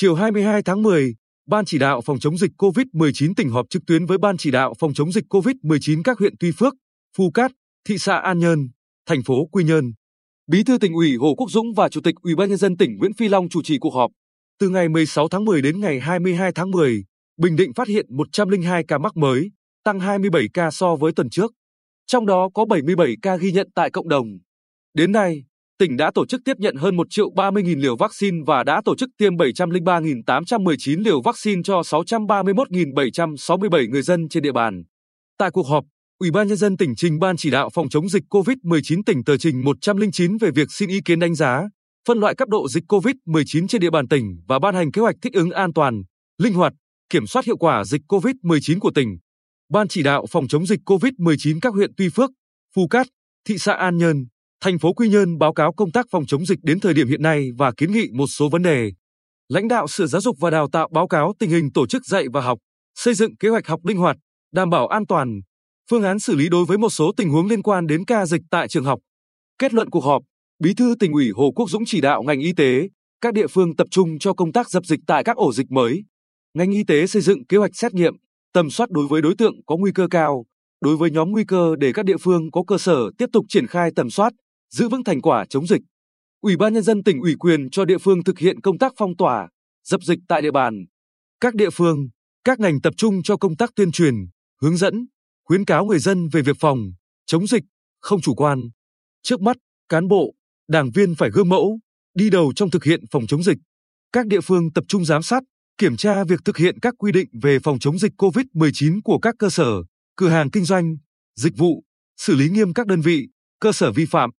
Chiều 22 tháng 10, Ban chỉ đạo phòng chống dịch COVID-19 tỉnh họp trực tuyến với Ban chỉ đạo phòng chống dịch COVID-19 các huyện Tuy Phước, Phú Cát, thị xã An Nhơn, thành phố Quy Nhơn. Bí thư tỉnh ủy Hồ Quốc Dũng và Chủ tịch Ủy ban nhân dân tỉnh Nguyễn Phi Long chủ trì cuộc họp. Từ ngày 16 tháng 10 đến ngày 22 tháng 10, Bình Định phát hiện 102 ca mắc mới, tăng 27 ca so với tuần trước. Trong đó có 77 ca ghi nhận tại cộng đồng. Đến nay, tỉnh đã tổ chức tiếp nhận hơn 1 triệu 30.000 liều vaccine và đã tổ chức tiêm 703.819 liều vaccine cho 631.767 người dân trên địa bàn. Tại cuộc họp, Ủy ban nhân dân tỉnh trình ban chỉ đạo phòng chống dịch COVID-19 tỉnh tờ trình 109 về việc xin ý kiến đánh giá, phân loại cấp độ dịch COVID-19 trên địa bàn tỉnh và ban hành kế hoạch thích ứng an toàn, linh hoạt, kiểm soát hiệu quả dịch COVID-19 của tỉnh. Ban chỉ đạo phòng chống dịch COVID-19 các huyện Tuy Phước, Phú Cát, thị xã An Nhơn, thành phố Quy Nhơn báo cáo công tác phòng chống dịch đến thời điểm hiện nay và kiến nghị một số vấn đề. Lãnh đạo Sở Giáo dục và Đào tạo báo cáo tình hình tổ chức dạy và học, xây dựng kế hoạch học linh hoạt, đảm bảo an toàn, phương án xử lý đối với một số tình huống liên quan đến ca dịch tại trường học. Kết luận cuộc họp, Bí thư tỉnh ủy Hồ Quốc Dũng chỉ đạo ngành y tế, các địa phương tập trung cho công tác dập dịch tại các ổ dịch mới. Ngành y tế xây dựng kế hoạch xét nghiệm, tầm soát đối với đối tượng có nguy cơ cao, đối với nhóm nguy cơ để các địa phương có cơ sở tiếp tục triển khai tầm soát, giữ vững thành quả chống dịch. Ủy ban nhân dân tỉnh ủy quyền cho địa phương thực hiện công tác phong tỏa, dập dịch tại địa bàn. Các địa phương, các ngành tập trung cho công tác tuyên truyền, hướng dẫn, khuyến cáo người dân về việc phòng, chống dịch, không chủ quan. Trước mắt, cán bộ, đảng viên phải gương mẫu, đi đầu trong thực hiện phòng chống dịch. Các địa phương tập trung giám sát, kiểm tra việc thực hiện các quy định về phòng chống dịch COVID-19 của các cơ sở, cửa hàng kinh doanh, dịch vụ, xử lý nghiêm các đơn vị, cơ sở vi phạm.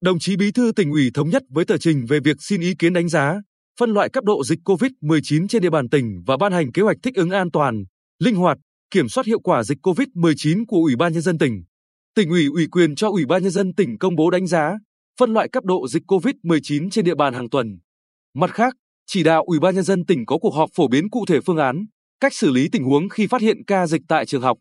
Đồng chí Bí thư tỉnh ủy thống nhất với tờ trình về việc xin ý kiến đánh giá, phân loại cấp độ dịch COVID-19 trên địa bàn tỉnh và ban hành kế hoạch thích ứng an toàn, linh hoạt, kiểm soát hiệu quả dịch COVID-19 của Ủy ban nhân dân tỉnh. Tỉnh ủy ủy quyền cho Ủy ban nhân dân tỉnh công bố đánh giá, phân loại cấp độ dịch COVID-19 trên địa bàn hàng tuần. Mặt khác, chỉ đạo Ủy ban nhân dân tỉnh có cuộc họp phổ biến cụ thể phương án, cách xử lý tình huống khi phát hiện ca dịch tại trường học.